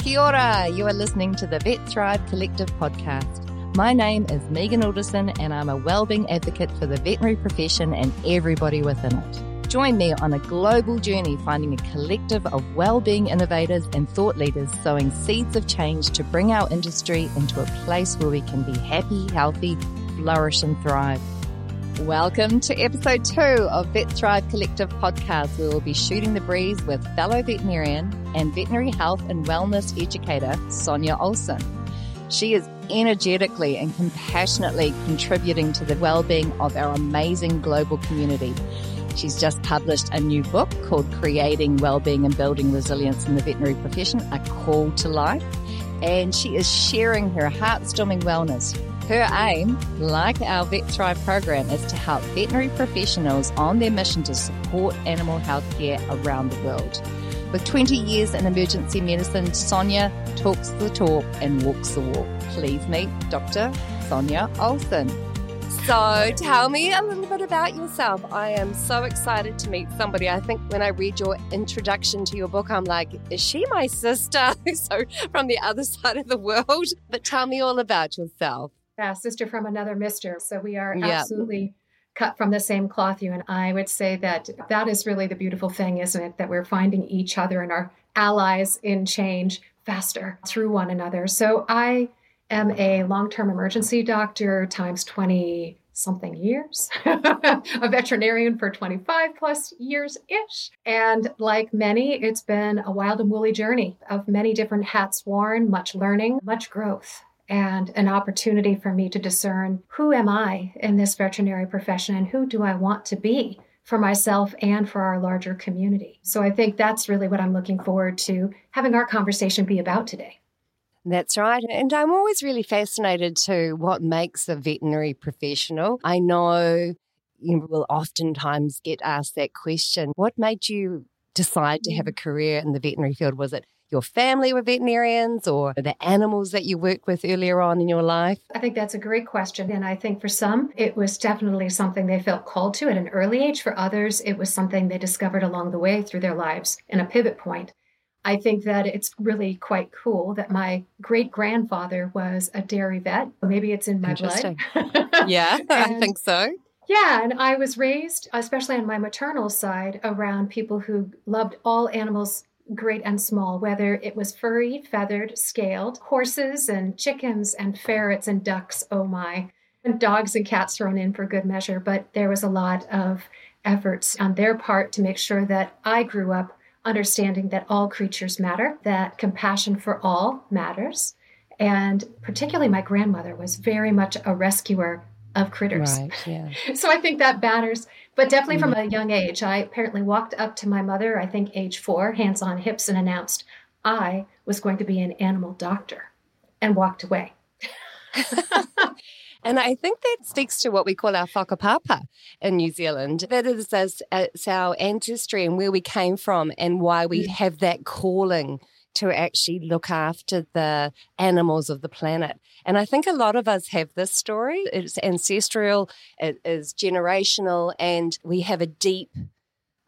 Kia ora. You are listening to the Vet Thrive Collective podcast. My name is Megan Alderson, and I'm a wellbeing advocate for the veterinary profession and everybody within it. Join me on a global journey finding a collective of well-being innovators and thought leaders sowing seeds of change to bring our industry into a place where we can be happy, healthy, flourish and thrive. Welcome to episode two of Vet Thrive Collective podcast, where we'll be shooting the breeze with fellow veterinarian and veterinary health and wellness educator, Sonja Olson. She is energetically and compassionately contributing to the well-being of our amazing global community. She's just published a new book called Creating Wellbeing and Building Resilience in the Veterinary Profession, A Call to Life. And she is sharing her heart-storming wellness, her aim, like our Vet Thrive program, is to help veterinary professionals on their mission to support animal health care around the world. With 20 years in emergency medicine, Sonja talks the talk and walks the walk. Please meet Dr. Sonja Olson. So, tell me a little bit about yourself. I am so excited to meet somebody. I think when I read your introduction to your book, I'm like, is she my sister? so, from the other side of the world. But tell me all about yourself. Yeah, sister from another mister. So we are yeah. absolutely cut from the same cloth, you and I would say that that is really the beautiful thing, isn't it? That we're finding each other and our allies in change faster through one another. So I am a long term emergency doctor times 20 something years, a veterinarian for 25 plus years ish. And like many, it's been a wild and woolly journey of many different hats worn, much learning, much growth and an opportunity for me to discern who am I in this veterinary profession and who do I want to be for myself and for our larger community. So I think that's really what I'm looking forward to having our conversation be about today. That's right. And I'm always really fascinated to what makes a veterinary professional. I know you will oftentimes get asked that question. What made you decide to have a mm. career in the veterinary field? Was it your family were veterinarians or the animals that you worked with earlier on in your life? I think that's a great question. And I think for some, it was definitely something they felt called to at an early age. For others, it was something they discovered along the way through their lives in a pivot point. I think that it's really quite cool that my great grandfather was a dairy vet. Maybe it's in my blood. yeah, I think so. Yeah, and I was raised, especially on my maternal side, around people who loved all animals great and small, whether it was furry, feathered, scaled, horses and chickens and ferrets and ducks, oh my, and dogs and cats thrown in for good measure. But there was a lot of efforts on their part to make sure that I grew up understanding that all creatures matter, that compassion for all matters. And particularly, my grandmother was very much a rescuer of critters. Right, yeah. so I think that matters. But definitely from mm-hmm. a young age, I apparently walked up to my mother, I think age four, hands on hips, and announced I was going to be an animal doctor and walked away. And I think that speaks to what we call our whakapapa in New Zealand. That is as, it's our ancestry and where we came from and why we mm. have that calling to actually look after the animals of the planet. And I think a lot of us have this story. It's ancestral, it is generational, and we have a deep,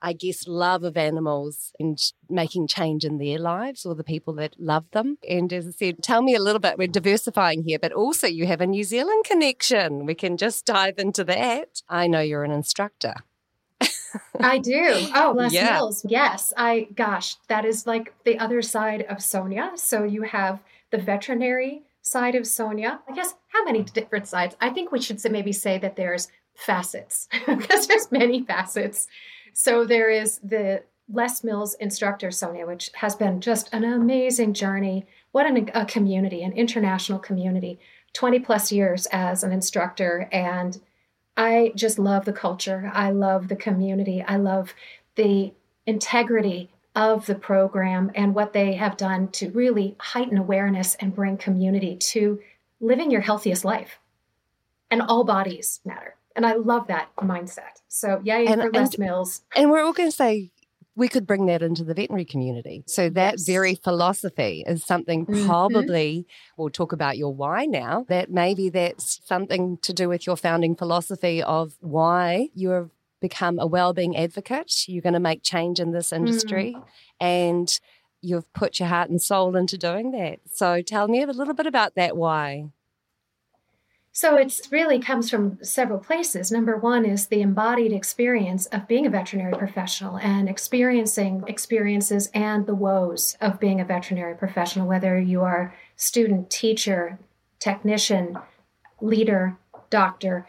I guess, love of animals and making change in their lives or the people that love them. And as I said, tell me a little bit. We're diversifying here, but also you have a New Zealand connection. We can just dive into that. I know you're an instructor. I do. Oh, Les yeah. Mills. Yes. I, gosh, that is like the other side of Sonja. So you have the veterinary side of Sonja. I guess how many different sides? I think we should maybe say that there's facets because there's many facets. So there is the Les Mills instructor, Sonja, which has been just an amazing journey. What an, a community, an international community. 20 plus years as an instructor and I just love the culture. I love the community. I love the integrity of the program and what they have done to really heighten awareness and bring community to living your healthiest life. And all bodies matter. And I love that mindset. So, yay and, for Les Mills. And we're all going to say we could bring that into the veterinary community. So that yes. very philosophy is something mm-hmm. probably we'll talk about your why now. That maybe that's something to do with your founding philosophy of why you have become a well-being advocate. You're going to make change in this industry, mm. and you've put your heart and soul into doing that. So tell me a little bit about that why. So it really comes from several places. Number one is the embodied experience of being a veterinary professional and experiencing experiences and the woes of being a veterinary professional, whether you are student, teacher, technician, leader, doctor,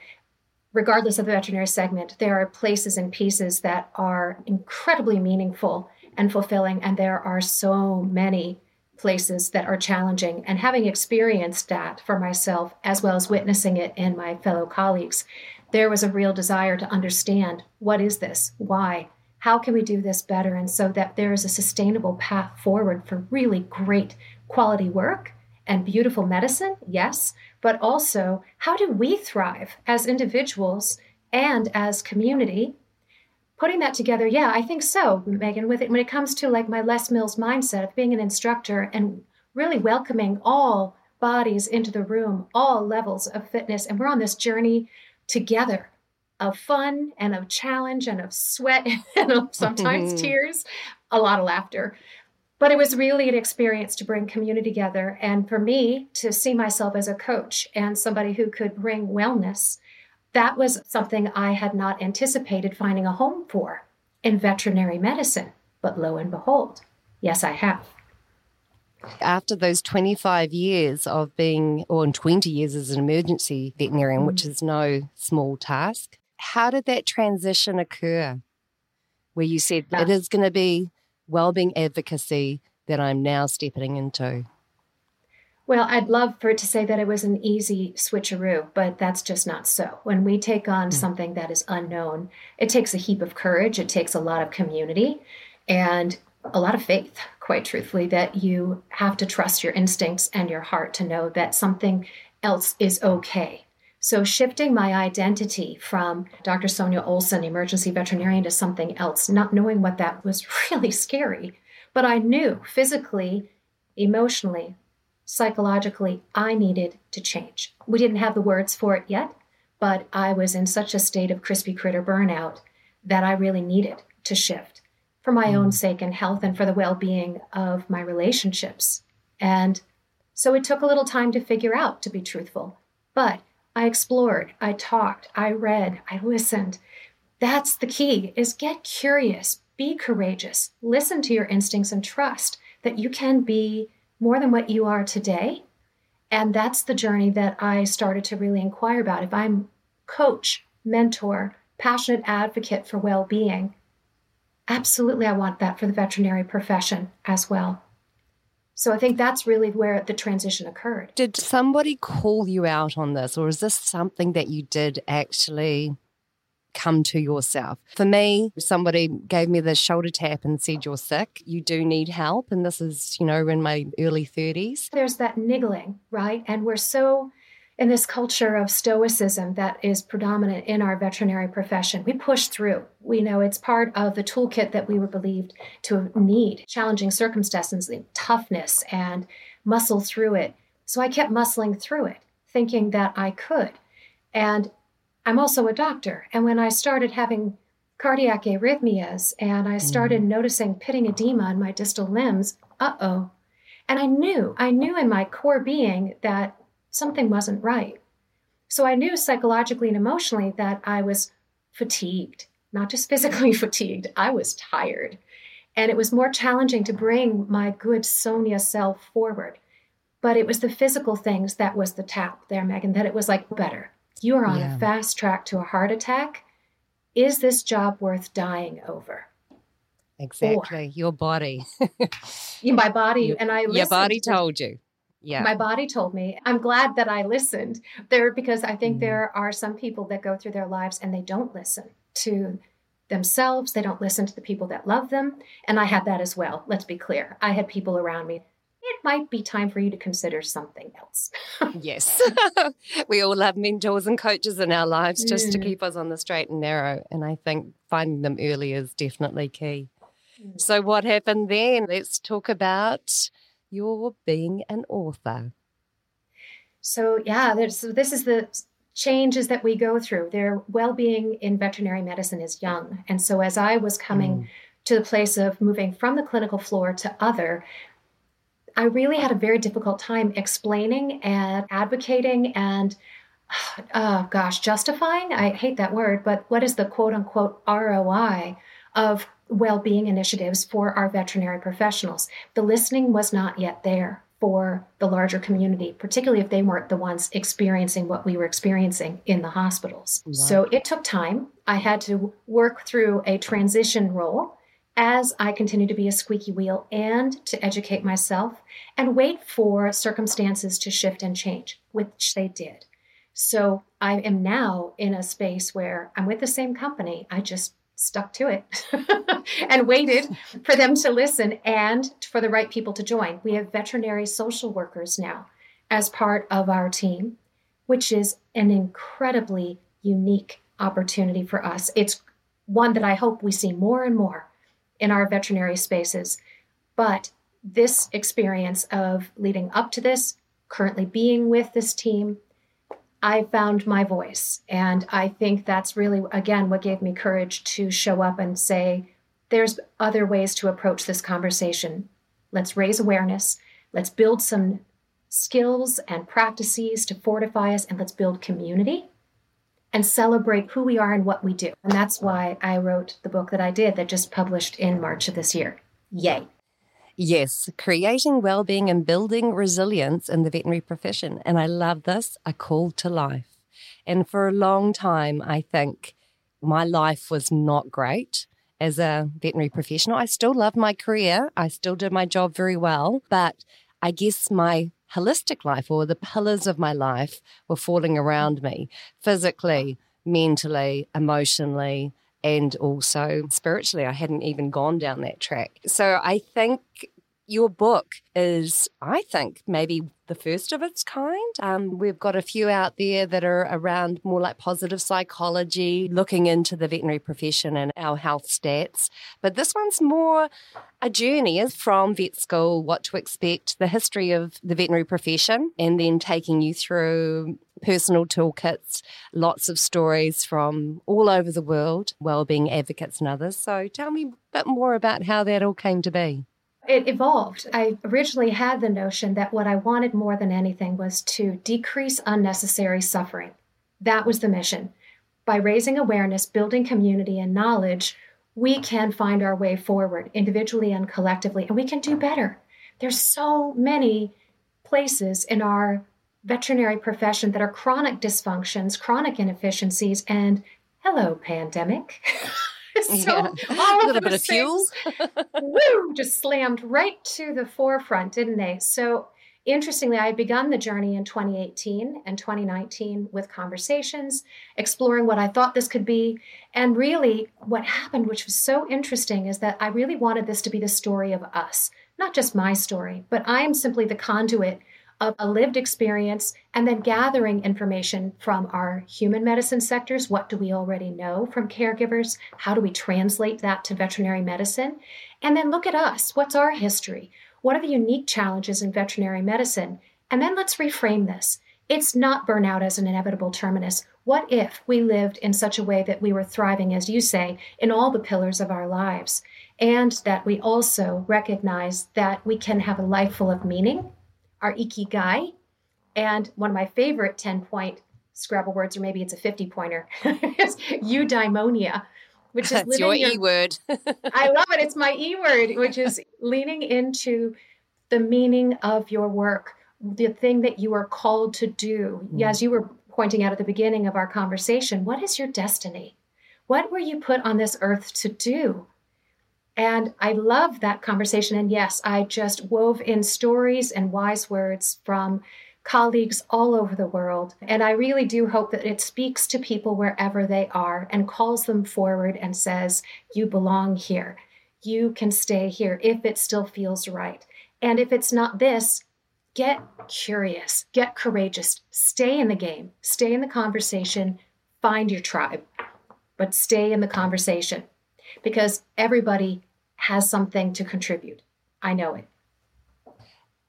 regardless of the veterinary segment, there are places and pieces that are incredibly meaningful and fulfilling, and there are so many places that are challenging. And having experienced that for myself, as well as witnessing it in my fellow colleagues, there was a real desire to understand what is this? Why? How can we do this better? And so that there is a sustainable path forward for really great quality work and beautiful medicine, yes, but also how do we thrive as individuals and as community? Putting that together, yeah, I think so, Megan. With it, when it comes to like my Les Mills mindset of being an instructor and really welcoming all bodies into the room, all levels of fitness, and we're on this journey together of fun and of challenge and of sweat and of sometimes tears, a lot of laughter. But it was really an experience to bring community together and for me to see myself as a coach and somebody who could bring wellness. That was something I had not anticipated finding a home for in veterinary medicine. But lo and behold, yes, I have. After those 25 years of being, or 20 years as an emergency veterinarian, mm. which is no small task, how did that transition occur? Where you said it is going to be well-being advocacy that I'm now stepping into? Well, I'd love for it to say that it was an easy switcheroo, but that's just not so. When we take on mm. something that is unknown, it takes a heap of courage, it takes a lot of community, and a lot of faith, quite truthfully, that you have to trust your instincts and your heart to know that something else is okay. So, shifting my identity from Dr. Sonja Olson, emergency veterinarian, to something else, not knowing what that was really scary. But I knew physically, emotionally, psychologically, I needed to change. We didn't have the words for it yet, but I was in such a state of crispy critter burnout that I really needed to shift for my mm. own sake and health and for the well being of my relationships. And so it took a little time to figure out, to be truthful. But I explored, I talked, I read, I listened. That's the key is get curious, be courageous, listen to your instincts and trust that you can be more than what you are today. And that's the journey that I started to really inquire about. If I'm coach, mentor, passionate advocate for well-being, absolutely I want that for the veterinary profession as well. So I think that's really where the transition occurred. Did somebody call you out on this, or is this something that you did actually come to yourself? For me, somebody gave me the shoulder tap and said, You're sick, you do need help. And this is, you know, in my early 30s. There's that niggling, right? And we're so in this culture of stoicism that is predominant in our veterinary profession. We push through. We know it's part of the toolkit that we were believed to need challenging circumstances, toughness, and muscle through it. So I kept muscling through it, thinking that I could. And I'm also a doctor. And when I started having cardiac arrhythmias and I started mm. noticing pitting edema in my distal limbs, uh oh. And I knew, I knew in my core being that something wasn't right. So I knew psychologically and emotionally that I was fatigued, not just physically fatigued, I was tired. And it was more challenging to bring my good Sonja self forward. But it was the physical things that was the tap there, Megan, that it was like better. You are on yeah. a fast track to a heart attack. Is this job worth dying over? Exactly. Or, your body. my body. and I Your body told you. Yeah. My body told me. I'm glad that I listened there because I think mm. there are some people that go through their lives and they don't listen to themselves. They don't listen to the people that love them. And I had that as well. Let's be clear. I had people around me. It might be time for you to consider something else. yes. we all have mentors and coaches in our lives just mm. to keep us on the straight and narrow. And I think finding them early is definitely key. Mm. So, what happened then? Let's talk about your being an author. So, yeah, there's, this is the changes that we go through. Their well being in veterinary medicine is young. And so, as I was coming mm. to the place of moving from the clinical floor to other, I really had a very difficult time explaining and advocating and, oh gosh, justifying. I hate that word, but what is the quote unquote ROI of well being initiatives for our veterinary professionals? The listening was not yet there for the larger community, particularly if they weren't the ones experiencing what we were experiencing in the hospitals. Wow. So it took time. I had to work through a transition role as I continue to be a squeaky wheel and to educate myself and wait for circumstances to shift and change, which they did. So I am now in a space where I'm with the same company. I just stuck to it and waited for them to listen and for the right people to join. We have veterinary social workers now as part of our team, which is an incredibly unique opportunity for us. It's one that I hope we see more and more in our veterinary spaces. But this experience of leading up to this, currently being with this team, I found my voice. And I think that's really, again, what gave me courage to show up and say, there's other ways to approach this conversation. Let's raise awareness. Let's build some skills and practices to fortify us, and let's build community and celebrate who we are and what we do. And that's why I wrote the book that I did that just published in March of this year. Yay. Yes, creating well-being and building resilience in the veterinary profession. And I love this, a call to life. And for a long time, I think my life was not great as a veterinary professional. I still love my career. I still did my job very well, but I guess my holistic life or the pillars of my life were falling around me physically, mentally, emotionally, and also spiritually. I hadn't even gone down that track. So I think your book is, I think, maybe the first of its kind. Um, we've got a few out there that are around more like positive psychology, looking into the veterinary profession and our health stats. But this one's more a journey from vet school, what to expect, the history of the veterinary profession, and then taking you through personal toolkits, lots of stories from all over the world, well-being advocates and others. So tell me a bit more about how that all came to be. It evolved. I originally had the notion that what I wanted more than anything was to decrease unnecessary suffering. That was the mission. By raising awareness, building community and knowledge, we can find our way forward individually and collectively, and we can do better. There's so many places in our veterinary profession that are chronic dysfunctions, chronic inefficiencies, and hello, pandemic. so yeah. all a little bit of fuel, woo, just slammed right to the forefront, didn't they? So interestingly, I had begun the journey in 2018 and 2019 with conversations, exploring what I thought this could be. And really, what happened, which was so interesting, is that I really wanted this to be the story of us, not just my story, but I am simply the conduit of a lived experience and then gathering information from our human medicine sectors. What do we already know from caregivers? How do we translate that to veterinary medicine? And then look at us. What's our history? What are the unique challenges in veterinary medicine? And then let's reframe this. It's not burnout as an inevitable terminus. What if we lived in such a way that we were thriving, as you say, in all the pillars of our lives? And that we also recognize that we can have a life full of meaning our ikigai. And one of my favorite 10 point Scrabble words, or maybe it's a 50 pointer, is eudaimonia, which is That's your, E word. I love it. It's my E word, which is leaning into the meaning of your work, the thing that you are called to do. Mm. As you were pointing out at the beginning of our conversation, what is your destiny? What were you put on this earth to do? And I love that conversation. And yes, I just wove in stories and wise words from colleagues all over the world. And I really do hope that it speaks to people wherever they are and calls them forward and says, You belong here. You can stay here if it still feels right. And if it's not this, get curious, get courageous, stay in the game, stay in the conversation, find your tribe, but stay in the conversation because everybody has something to contribute. I know it.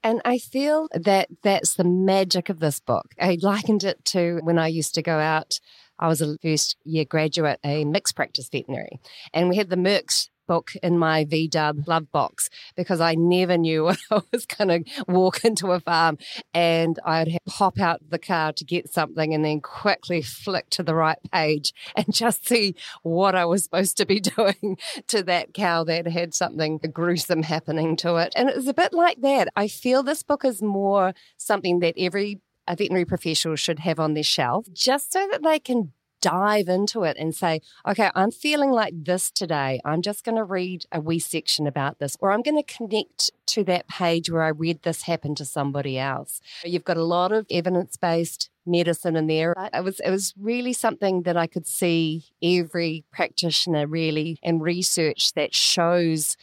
And I feel that that's the magic of this book. I likened it to when I used to go out. I was a first year graduate, a mixed practice veterinary, and we had the Merck's book in my VW love box because I never knew I was going to walk into a farm and I'd pop out the car to get something and then quickly flick to the right page and just see what I was supposed to be doing to that cow that had something gruesome happening to it. And it was a bit like that. I feel this book is more something that every a veterinary professional should have on their shelf just so that they can dive into it and say, okay, I'm feeling like this today. I'm just going to read a wee section about this, or I'm going to connect to that page where I read this happen to somebody else. You've got a lot of evidence based medicine in there. It was it was really something that I could see every practitioner really and research that shows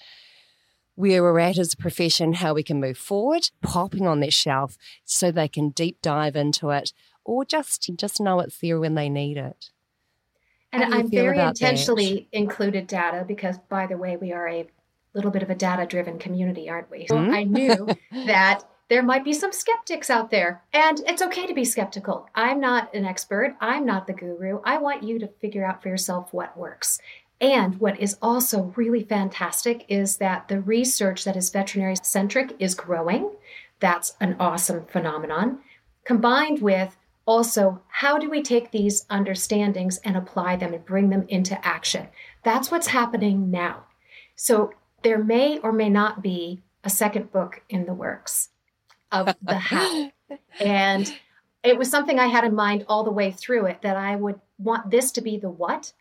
where we're at as a profession, how we can move forward, popping on that shelf so they can deep dive into it or just just know it's there when they need it. And I'm very intentionally that? included data because, by the way, we are a little bit of a data driven community, aren't we? So mm-hmm. I knew that there might be some skeptics out there, and it's okay to be skeptical. I'm not an expert, I'm not the guru. I want you to figure out for yourself what works. And what is also really fantastic is that the research that is veterinary centric is growing. That's an awesome phenomenon. Combined with also, how do we take these understandings and apply them and bring them into action? That's what's happening now. So, there may or may not be a second book in the works of the how. and it was something I had in mind all the way through it that I would want this to be the what.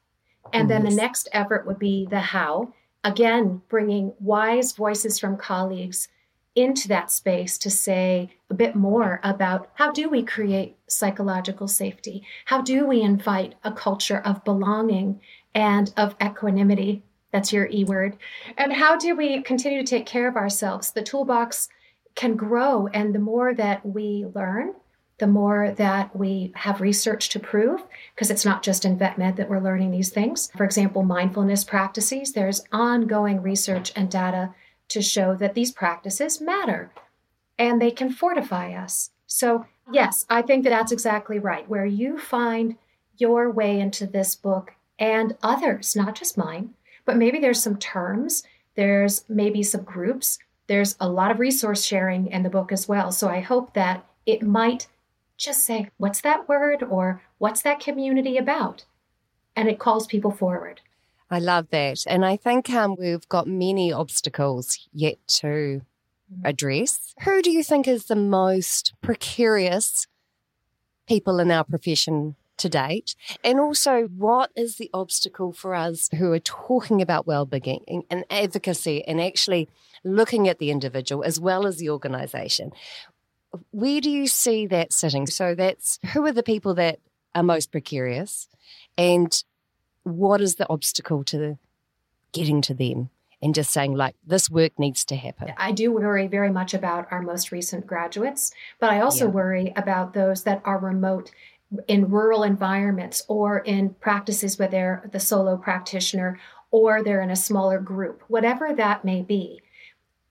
And then the next effort would be the how. Again, bringing wise voices from colleagues into that space to say a bit more about how do we create psychological safety? How do we invite a culture of belonging and of equanimity? That's your E word. And how do we continue to take care of ourselves? The toolbox can grow, and the more that we learn, the more that we have research to prove, because it's not just in vet med that we're learning these things. For example, mindfulness practices, there's ongoing research and data to show that these practices matter and they can fortify us. So, yes, I think that that's exactly right. Where you find your way into this book and others, not just mine, but maybe there's some terms, there's maybe some groups, there's a lot of resource sharing in the book as well. So, I hope that it might just say, What's that word? or What's that community about? And it calls people forward. I love that. And I think um, we've got many obstacles yet to mm. address. Who do you think is the most precarious people in our profession to date? And also, what is the obstacle for us who are talking about well-being and advocacy and actually looking at the individual as well as the organization? Where do you see that sitting? So that's who are the people that are most precarious and what is the obstacle to getting to them? and just saying like this work needs to happen. I do worry very much about our most recent graduates, but I also yeah. worry about those that are remote in rural environments or in practices where they're the solo practitioner or they're in a smaller group, whatever that may be.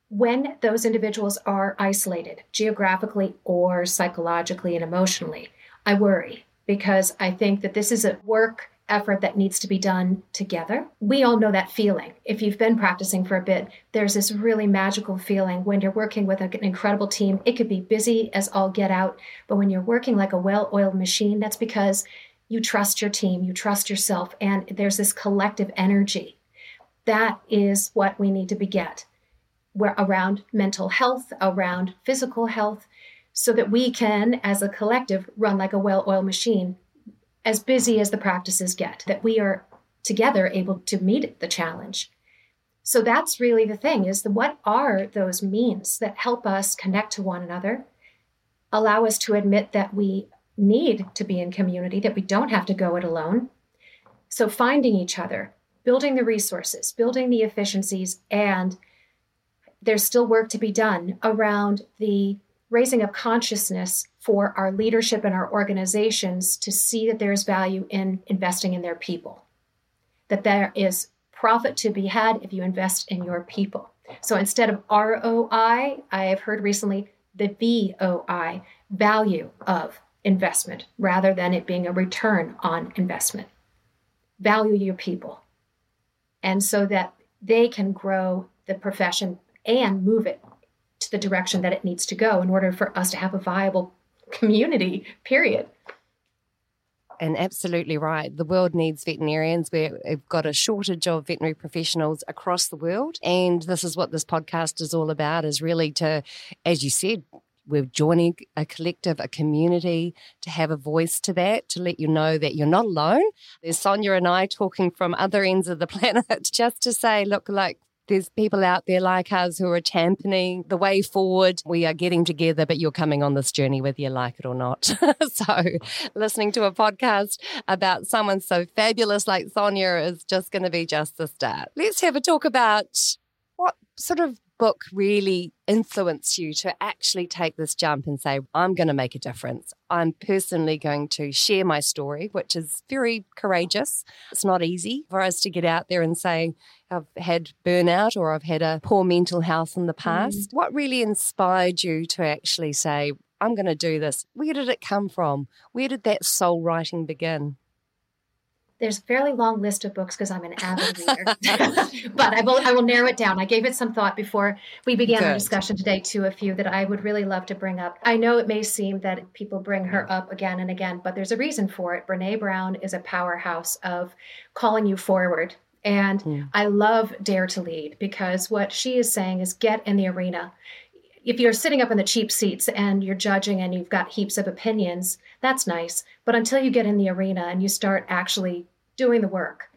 When those individuals are isolated geographically or psychologically and emotionally, I worry because I think that this is a work effort that needs to be done together. We all know that feeling. If you've been practicing for a bit, there's this really magical feeling when you're working with an incredible team. It could be busy as all get out, but when you're working like a well oiled machine, that's because you trust your team, you trust yourself, and there's this collective energy. That is what we need to beget. We're around mental health, around physical health, so that we can, as a collective, run like a well oiled machine as busy as the practices get, that we are together able to meet the challenge. So that's really the thing is the, what are those means that help us connect to one another, allow us to admit that we need to be in community, that we don't have to go it alone. So finding each other, building the resources, building the efficiencies, and there's still work to be done around the raising of consciousness for our leadership and our organizations to see that there's value in investing in their people, that there is profit to be had if you invest in your people. So instead of ROI, I have heard recently the VOI, value of investment, rather than it being a return on investment. Value your people. And so that they can grow the profession and move it to the direction that it needs to go in order for us to have a viable community, period. And absolutely right. The world needs veterinarians. We've got a shortage of veterinary professionals across the world. And this is what this podcast is all about is really to, as you said, we're joining a collective, a community to have a voice to that, to let you know that you're not alone. There's Sonja and I talking from other ends of the planet just to say, look, like there's people out there like us who are championing the way forward. We are getting together, but you're coming on this journey whether you like it or not. so, listening to a podcast about someone so fabulous like Sonja is just going to be just the start. Let's have a talk about what sort of book really influenced you to actually take this jump and say, I'm going to make a difference? I'm personally going to share my story, which is very courageous. It's not easy for us to get out there and say, I've had burnout or I've had a poor mental health in the mm. past. Mm. What really inspired you to actually say, I'm going to do this? Where did it come from? Where did that soul writing begin? There's a fairly long list of books because I'm an avid reader, but I will I will narrow it down. I gave it some thought before we began Good. our discussion today to a few that I would really love to bring up. I know it may seem that people bring her up again and again, but there's a reason for it. Brene Brown is a powerhouse of calling you forward. And mm. I love Dare to Lead because what she is saying is get in the arena if you're sitting up in the cheap seats and you're judging and you've got heaps of opinions, that's nice. But until you get in the arena and you start actually doing the work.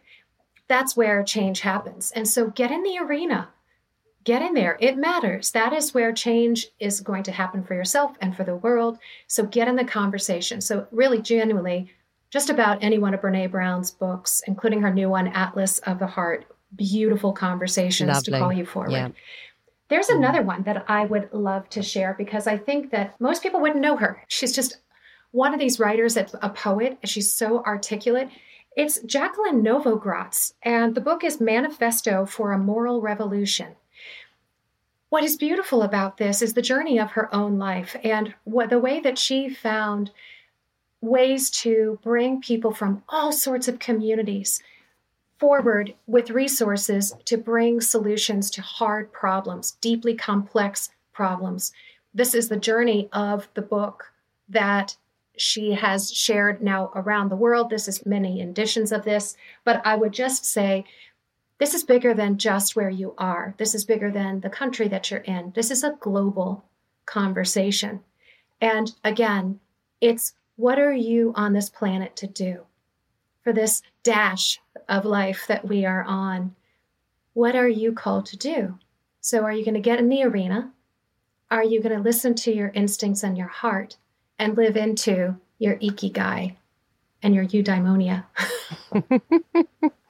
That's where change happens. And so get in the arena. Get in there. It matters. That is where change is going to happen for yourself and for the world. So get in the conversation. So, really, genuinely, just about any one of Brene Brown's books, including her new one, Atlas of the Heart, beautiful conversations Lovely. to call you forward. Yeah. There's mm. another one that I would love to share because I think that most people wouldn't know her. She's just one of these writers that's a poet. She's so articulate. It's Jacqueline Novogratz, and the book is Manifesto for a Moral Revolution. What is beautiful about this is the journey of her own life and what, the way that she found ways to bring people from all sorts of communities forward with resources to bring solutions to hard problems, deeply complex problems. This is the journey of the book that she has shared now around the world. This is many editions of this, but I would just say this is bigger than just where you are. This is bigger than the country that you're in. This is a global conversation. And again, it's what are you on this planet to do for this dash of life that we are on? What are you called to do? So, are you going to get in the arena? Are you going to listen to your instincts and your heart? and live into your ikigai and your eudaimonia.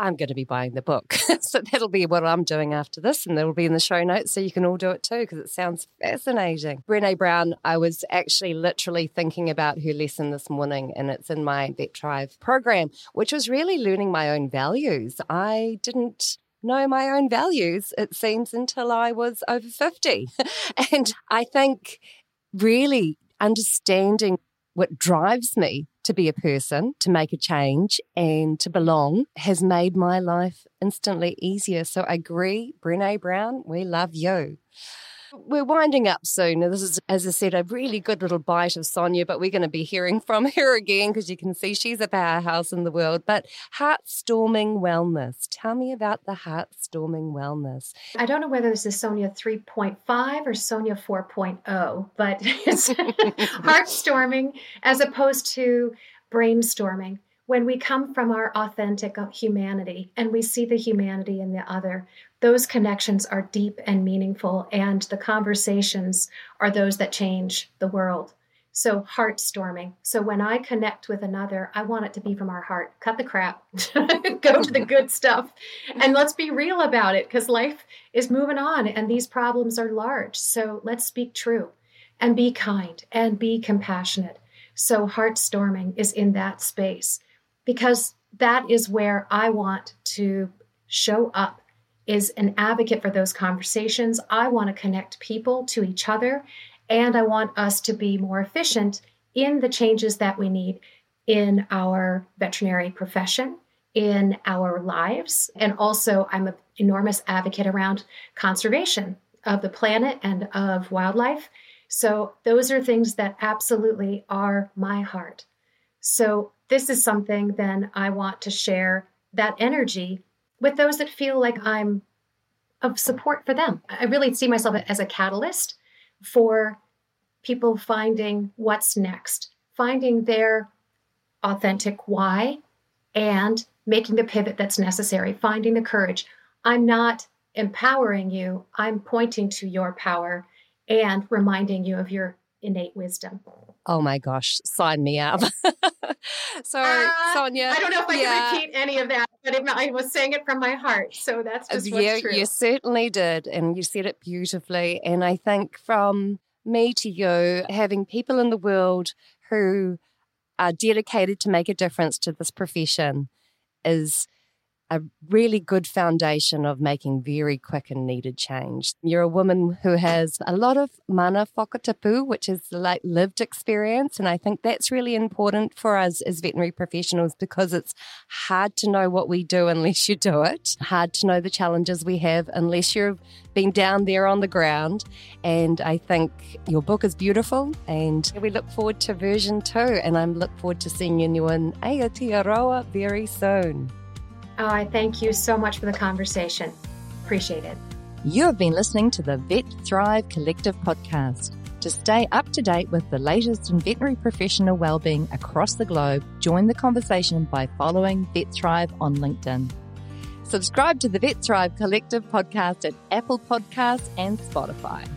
I'm going to be buying the book. so that'll be what I'm doing after this, and it'll be in the show notes so you can all do it too because it sounds fascinating. Brene Brown, I was actually literally thinking about her lesson this morning, and it's in my Vet Thrive program, which was really learning my own values. I didn't know my own values, it seems, until I was over 50. and I think really understanding what drives me to be a person, to make a change, and to belong has made my life instantly easier. So I agree, Brene Brown, we love you. We're winding up soon. This is, as I said, a really good little bite of Sonja, but we're going to be hearing from her again because you can see she's a powerhouse in the world. But Heartstorming Wellness. Tell me about the Heartstorming Wellness. I don't know whether this is Sonja 3.5 or Sonja 4.0, but it's heartstorming as opposed to brainstorming when we come from our authentic humanity and we see the humanity in the other, those connections are deep and meaningful, and the conversations are those that change the world. So, heart storming. So, when I connect with another, I want it to be from our heart. Cut the crap, go to the good stuff, and let's be real about it because life is moving on and these problems are large. So, let's speak true and be kind and be compassionate. So, heart storming is in that space because that is where I want to show up is an advocate for those conversations. I want to connect people to each other and I want us to be more efficient in the changes that we need in our veterinary profession, in our lives. And also, I'm an enormous advocate around conservation of the planet and of wildlife. So, those are things that absolutely are my heart. So, this is something then I want to share that energy with those that feel like I'm of support for them. I really see myself as a catalyst for people finding what's next, finding their authentic why, and making the pivot that's necessary, finding the courage. I'm not empowering you, I'm pointing to your power and reminding you of your innate wisdom. Oh my gosh, sign me up. so, uh, Sonja. I don't know if I yeah. can repeat any of that, but it, I was saying it from my heart. So that's just what's yeah, true. You certainly did. And you said it beautifully. And I think from me to you, having people in the world who are dedicated to make a difference to this profession is a really good foundation of making very quick and needed change. You're a woman who has a lot of mana whakatapu, which is like lived experience. And I think that's really important for us as veterinary professionals because it's hard to know what we do unless you do it, hard to know the challenges we have unless you've been down there on the ground. And I think your book is beautiful and we look forward to version two. And I look forward to seeing you in Aotearoa very soon. Oh, I thank you so much for the conversation. Appreciate it. You have been listening to the Vet Thrive Collective podcast. To stay up to date with the latest in veterinary professional well-being across the globe, join the conversation by following Vet Thrive on LinkedIn. Subscribe to the Vet Thrive Collective podcast at Apple Podcasts and Spotify.